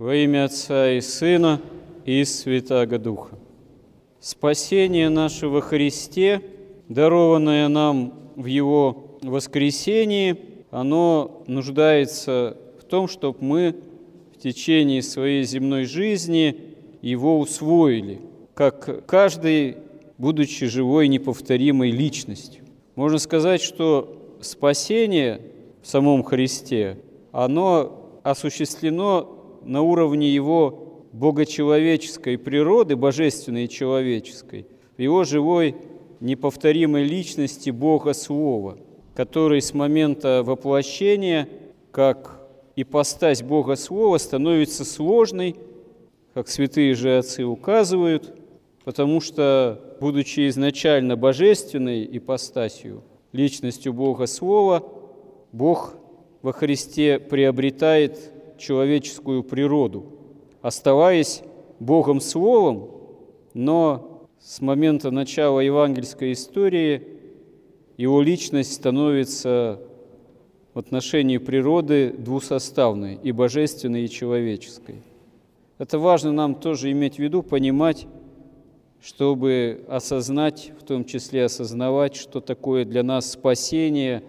Во имя Отца и Сына и Святаго Духа. Спасение наше во Христе, дарованное нам в Его воскресении, оно нуждается в том, чтобы мы в течение своей земной жизни его усвоили, как каждый, будучи живой неповторимой личностью. Можно сказать, что спасение в самом Христе, оно осуществлено на уровне его богочеловеческой природы, божественной и человеческой, в его живой неповторимой личности Бога Слова, который с момента воплощения, как ипостась Бога Слова, становится сложной, как святые же отцы указывают, потому что, будучи изначально божественной ипостасью, личностью Бога Слова, Бог во Христе приобретает человеческую природу, оставаясь Богом Словом, но с момента начала евангельской истории его личность становится в отношении природы двусоставной, и божественной, и человеческой. Это важно нам тоже иметь в виду, понимать, чтобы осознать, в том числе осознавать, что такое для нас спасение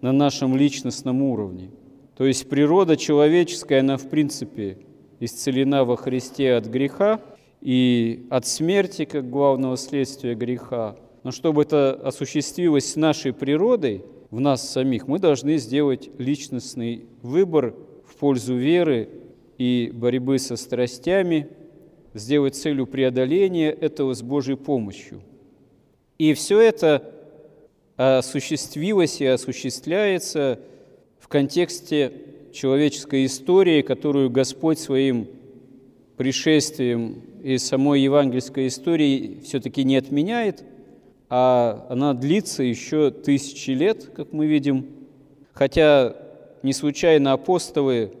на нашем личностном уровне. То есть природа человеческая, она в принципе исцелена во Христе от греха и от смерти, как главного следствия греха. Но чтобы это осуществилось с нашей природой, в нас самих, мы должны сделать личностный выбор в пользу веры и борьбы со страстями – сделать целью преодоления этого с Божьей помощью. И все это осуществилось и осуществляется в контексте человеческой истории, которую Господь своим пришествием и самой евангельской истории все-таки не отменяет, а она длится еще тысячи лет, как мы видим. Хотя не случайно апостолы,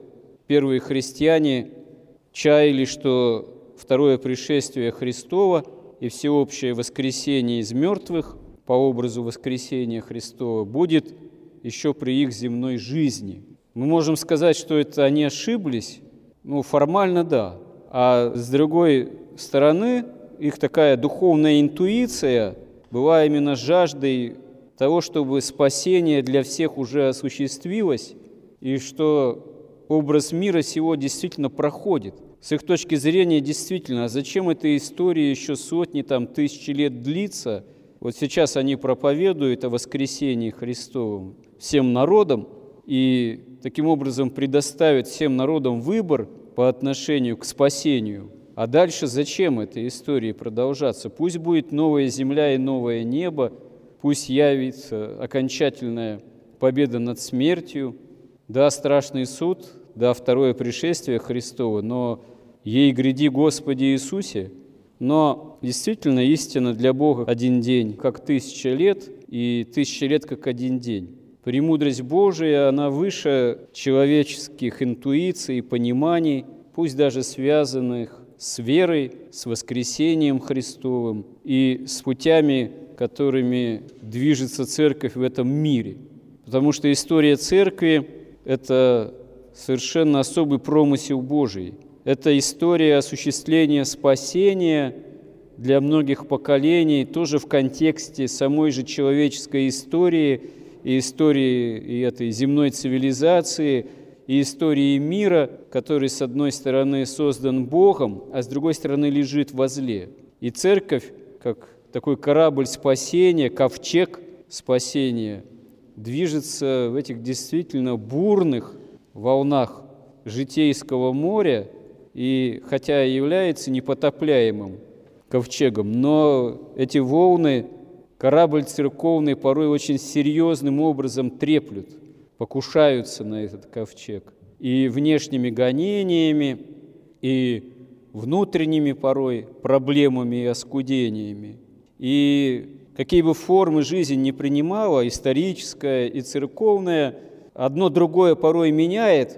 первые христиане, чаяли, что второе пришествие Христова и всеобщее воскресение из мертвых по образу воскресения Христова будет еще при их земной жизни. Мы можем сказать, что это они ошиблись, ну, формально да. А с другой стороны, их такая духовная интуиция была именно жаждой того, чтобы спасение для всех уже осуществилось, и что образ мира сего действительно проходит. С их точки зрения, действительно, а зачем эта история еще сотни, там, тысячи лет длится? Вот сейчас они проповедуют о воскресении Христовом всем народам и таким образом предоставят всем народам выбор по отношению к спасению. А дальше зачем этой истории продолжаться? Пусть будет новая земля и новое небо, пусть явится окончательная победа над смертью, да, страшный суд, да, второе пришествие Христова, но ей гряди Господи Иисусе, но действительно истина для Бога один день, как тысяча лет, и тысяча лет, как один день. Премудрость Божия, она выше человеческих интуиций и пониманий, пусть даже связанных с верой, с воскресением Христовым и с путями, которыми движется церковь в этом мире. Потому что история церкви – это совершенно особый промысел Божий – это история осуществления спасения для многих поколений, тоже в контексте самой же человеческой истории и истории и этой земной цивилизации, и истории мира, который, с одной стороны, создан Богом, а с другой стороны, лежит возле. И церковь, как такой корабль спасения, ковчег спасения, движется в этих действительно бурных волнах житейского моря – и хотя является непотопляемым ковчегом, но эти волны корабль церковный порой очень серьезным образом треплют, покушаются на этот ковчег. И внешними гонениями, и внутренними порой проблемами и оскудениями. И какие бы формы жизнь не принимала, историческая и церковная, одно другое порой меняет,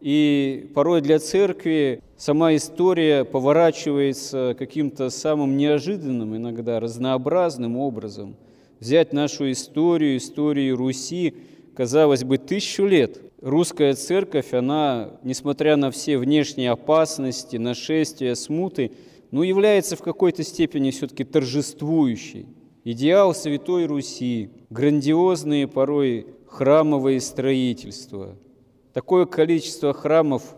и порой для церкви сама история поворачивается каким-то самым неожиданным, иногда разнообразным образом. Взять нашу историю, историю Руси, казалось бы, тысячу лет русская церковь, она, несмотря на все внешние опасности, нашествия, смуты, ну, является в какой-то степени все-таки торжествующей. Идеал Святой Руси, грандиозные порой храмовые строительства. Такое количество храмов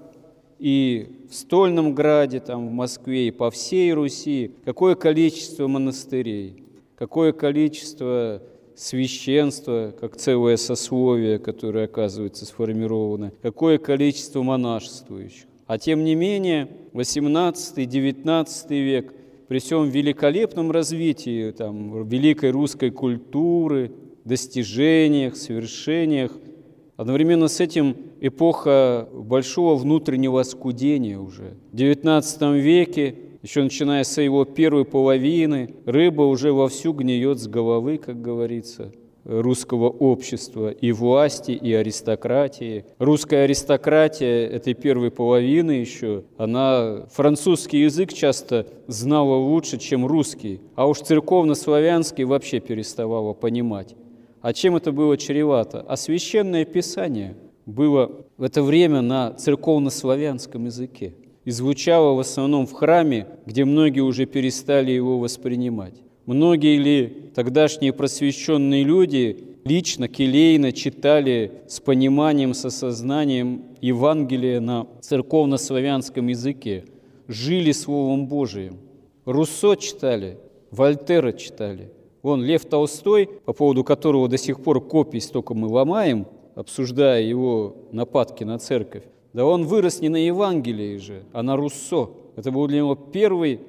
и в Стольном Граде, там, в Москве, и по всей Руси, какое количество монастырей, какое количество священства, как целое сословие, которое, оказывается, сформировано, какое количество монашествующих. А тем не менее, 18-19 век, при всем великолепном развитии там, великой русской культуры, достижениях, свершениях, одновременно с этим эпоха большого внутреннего оскудения уже. В XIX веке, еще начиная с его первой половины, рыба уже вовсю гниет с головы, как говорится – русского общества и власти, и аристократии. Русская аристократия этой первой половины еще, она французский язык часто знала лучше, чем русский, а уж церковно-славянский вообще переставала понимать. А чем это было чревато? А священное писание было в это время на церковно-славянском языке и звучало в основном в храме, где многие уже перестали его воспринимать. Многие ли тогдашние просвещенные люди лично, келейно читали с пониманием, с осознанием Евангелия на церковно-славянском языке, жили Словом Божиим. Руссо читали, Вольтера читали. Вон Лев Толстой, по поводу которого до сих пор копий столько мы ломаем, обсуждая его нападки на церковь, да он вырос не на Евангелии же, а на Руссо. Это был для него первый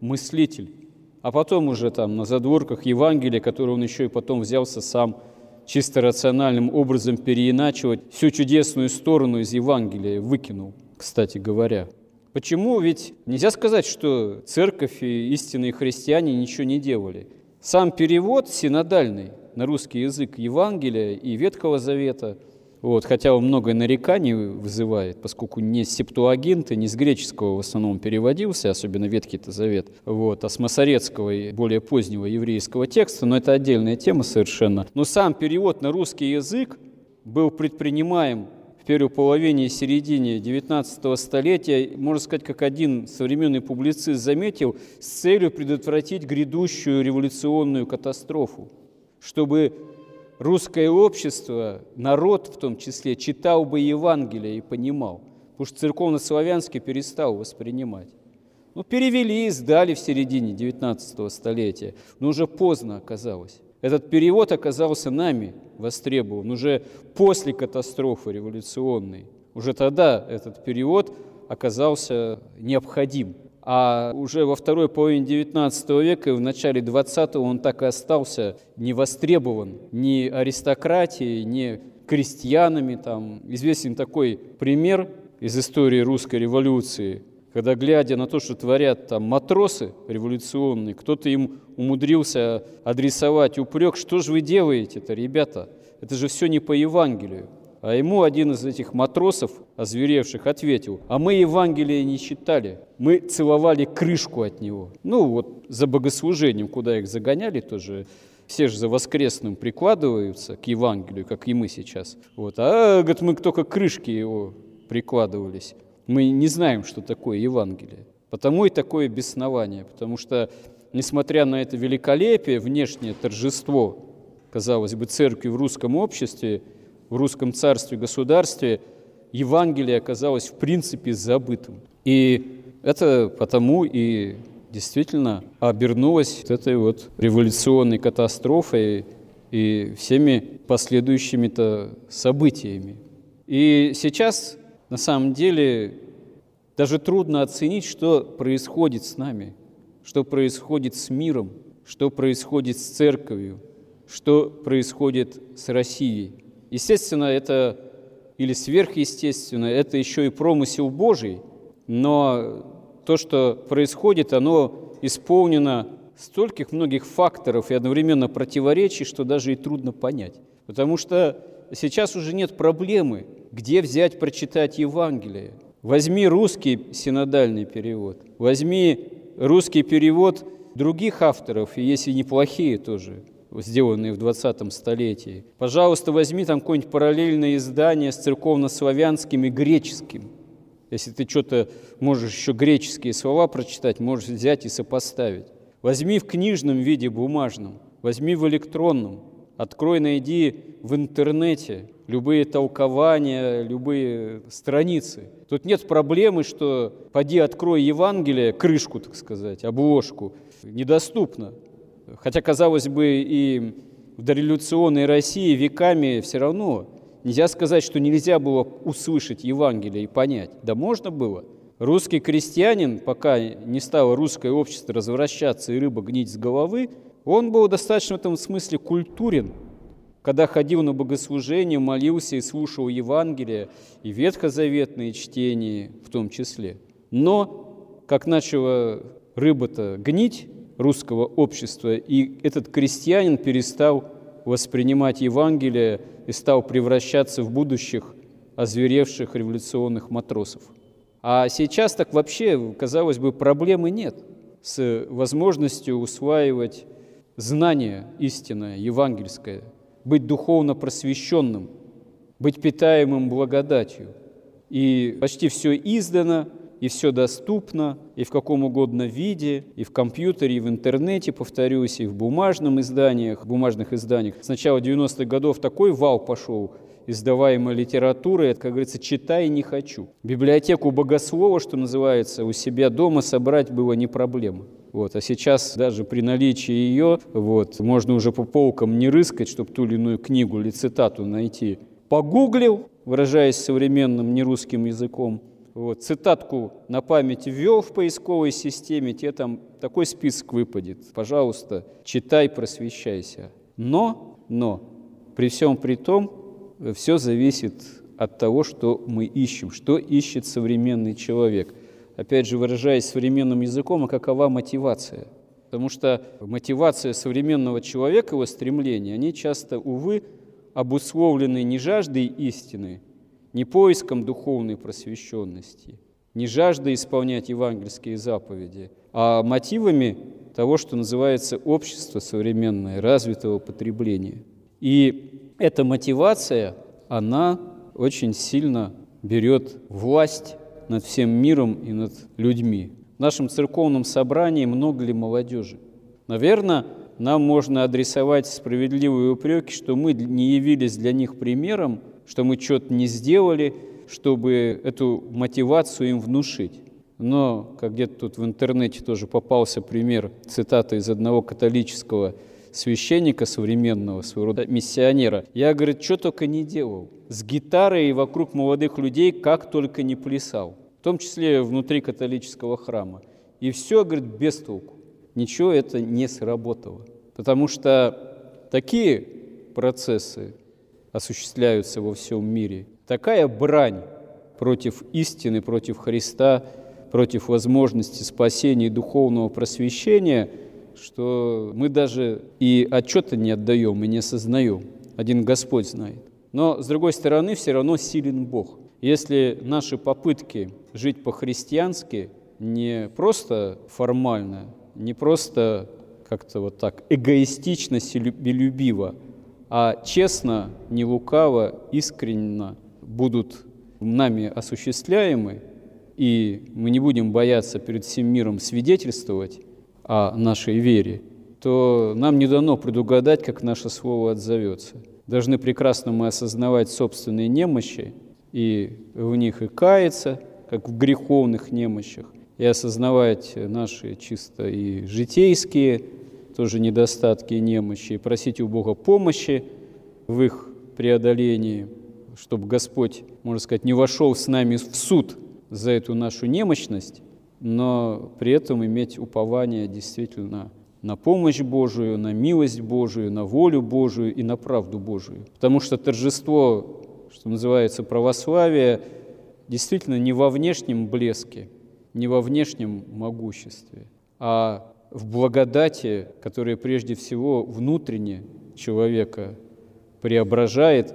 мыслитель а потом уже там на задворках Евангелия, которое он еще и потом взялся сам чисто рациональным образом переиначивать, всю чудесную сторону из Евангелия выкинул, кстати говоря. Почему? Ведь нельзя сказать, что церковь и истинные христиане ничего не делали. Сам перевод синодальный на русский язык Евангелия и Ветхого Завета – вот, хотя он много нареканий вызывает, поскольку не с септуагинта, не с греческого в основном переводился, особенно Ветхий-то Завет, вот, а с масорецкого и более позднего еврейского текста, но это отдельная тема совершенно. Но сам перевод на русский язык был предпринимаем первой половине и середине XIX столетия, можно сказать, как один современный публицист заметил, с целью предотвратить грядущую революционную катастрофу, чтобы русское общество, народ в том числе, читал бы Евангелие и понимал, потому что церковно-славянский перестал воспринимать. Ну, перевели, и сдали в середине 19 столетия, но уже поздно оказалось. Этот перевод оказался нами востребован уже после катастрофы революционной. Уже тогда этот перевод оказался необходим. А уже во второй половине XIX века и в начале XX он так и остался не востребован ни аристократией, ни крестьянами. Там. Известен такой пример из истории русской революции, когда, глядя на то, что творят там матросы революционные, кто-то им умудрился адресовать упрек, что же вы делаете-то, ребята? Это же все не по Евангелию. А ему один из этих матросов, озверевших, ответил, а мы Евангелие не читали, мы целовали крышку от него. Ну вот за богослужением, куда их загоняли тоже, все же за воскресным прикладываются к Евангелию, как и мы сейчас. Вот. А, говорит, мы только крышки его прикладывались. Мы не знаем, что такое Евангелие. Потому и такое беснование, потому что, несмотря на это великолепие, внешнее торжество, казалось бы, церкви в русском обществе, в русском царстве, государстве Евангелие оказалось в принципе забытым. И это потому и действительно обернулось вот этой вот революционной катастрофой и всеми последующими-то событиями. И сейчас, на самом деле, даже трудно оценить, что происходит с нами, что происходит с миром, что происходит с церковью, что происходит с Россией. Естественно, это или сверхъестественно, это еще и промысел Божий, но то, что происходит, оно исполнено стольких многих факторов и одновременно противоречий, что даже и трудно понять. Потому что сейчас уже нет проблемы, где взять, прочитать Евангелие. Возьми русский синодальный перевод, возьми русский перевод других авторов, если неплохие тоже, сделанные в 20 столетии. Пожалуйста, возьми там какое-нибудь параллельное издание с церковно-славянским и греческим. Если ты что-то можешь еще греческие слова прочитать, можешь взять и сопоставить. Возьми в книжном виде бумажном, возьми в электронном, открой, найди в интернете любые толкования, любые страницы. Тут нет проблемы, что поди открой Евангелие, крышку, так сказать, обложку, недоступно. Хотя, казалось бы, и в дореволюционной России веками все равно нельзя сказать, что нельзя было услышать Евангелие и понять. Да можно было. Русский крестьянин, пока не стало русское общество развращаться и рыба гнить с головы, он был достаточно в этом смысле культурен, когда ходил на богослужение, молился и слушал Евангелие, и ветхозаветные чтения в том числе. Но, как начала рыба-то гнить, русского общества, и этот крестьянин перестал воспринимать Евангелие и стал превращаться в будущих озверевших революционных матросов. А сейчас так вообще, казалось бы, проблемы нет с возможностью усваивать знание истинное, евангельское, быть духовно просвещенным, быть питаемым благодатью. И почти все издано, и все доступно, и в каком угодно виде, и в компьютере, и в интернете, повторюсь, и в бумажном изданиях, бумажных изданиях. С начала 90-х годов такой вал пошел издаваемой литературы, это, как говорится, читай не хочу. Библиотеку богослова, что называется, у себя дома собрать было не проблема. Вот. А сейчас даже при наличии ее вот, можно уже по полкам не рыскать, чтобы ту или иную книгу или цитату найти. Погуглил, выражаясь современным нерусским языком, вот, цитатку на память ввел в поисковой системе, тебе там такой список выпадет. Пожалуйста, читай, просвещайся. Но, но, при всем при том, все зависит от того, что мы ищем, что ищет современный человек. Опять же, выражаясь современным языком, а какова мотивация? Потому что мотивация современного человека, его стремления, они часто, увы, обусловлены не жаждой истины, не поиском духовной просвещенности, не жаждой исполнять евангельские заповеди, а мотивами того, что называется общество современное, развитого потребления. И эта мотивация, она очень сильно берет власть над всем миром и над людьми. В нашем церковном собрании много ли молодежи? Наверное, нам можно адресовать справедливые упреки, что мы не явились для них примером, что мы что-то не сделали, чтобы эту мотивацию им внушить. Но, как где-то тут в интернете тоже попался пример, цитата из одного католического священника современного, своего рода миссионера. Я, говорит, что только не делал. С гитарой вокруг молодых людей как только не плясал. В том числе внутри католического храма. И все, говорит, без толку. Ничего это не сработало. Потому что такие процессы, осуществляются во всем мире. Такая брань против истины, против Христа, против возможности спасения и духовного просвещения, что мы даже и отчета не отдаем и не осознаем. Один Господь знает. Но, с другой стороны, все равно силен Бог. Если наши попытки жить по-христиански не просто формально, не просто как-то вот так эгоистично, себелюбиво, а честно, не лукаво, искренне будут нами осуществляемы, и мы не будем бояться перед всем миром свидетельствовать о нашей вере, то нам не дано предугадать, как наше слово отзовется. Должны прекрасно мы осознавать собственные немощи и в них и каяться, как в греховных немощах, и осознавать наши чисто и житейские тоже недостатки и немощи, и просить у Бога помощи в их преодолении, чтобы Господь, можно сказать, не вошел с нами в суд за эту нашу немощность, но при этом иметь упование действительно на помощь Божию, на милость Божию, на волю Божию и на правду Божию. Потому что торжество, что называется православие, действительно не во внешнем блеске, не во внешнем могуществе, а в благодати, которая прежде всего внутренне человека преображает,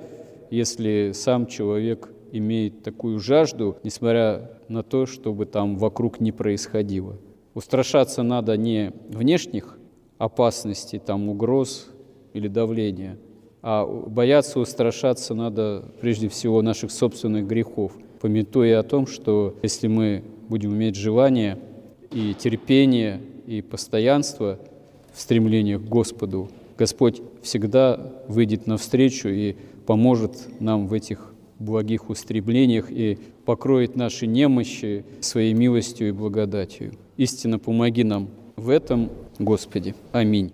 если сам человек имеет такую жажду, несмотря на то, чтобы там вокруг не происходило. Устрашаться надо не внешних опасностей, там угроз или давления, а бояться, устрашаться надо прежде всего наших собственных грехов, пометуя о том, что если мы будем иметь желание и терпение, и постоянство в стремлениях к Господу, Господь всегда выйдет навстречу и поможет нам в этих благих устремлениях и покроет наши немощи своей милостью и благодатью. Истинно помоги нам в этом, Господи. Аминь.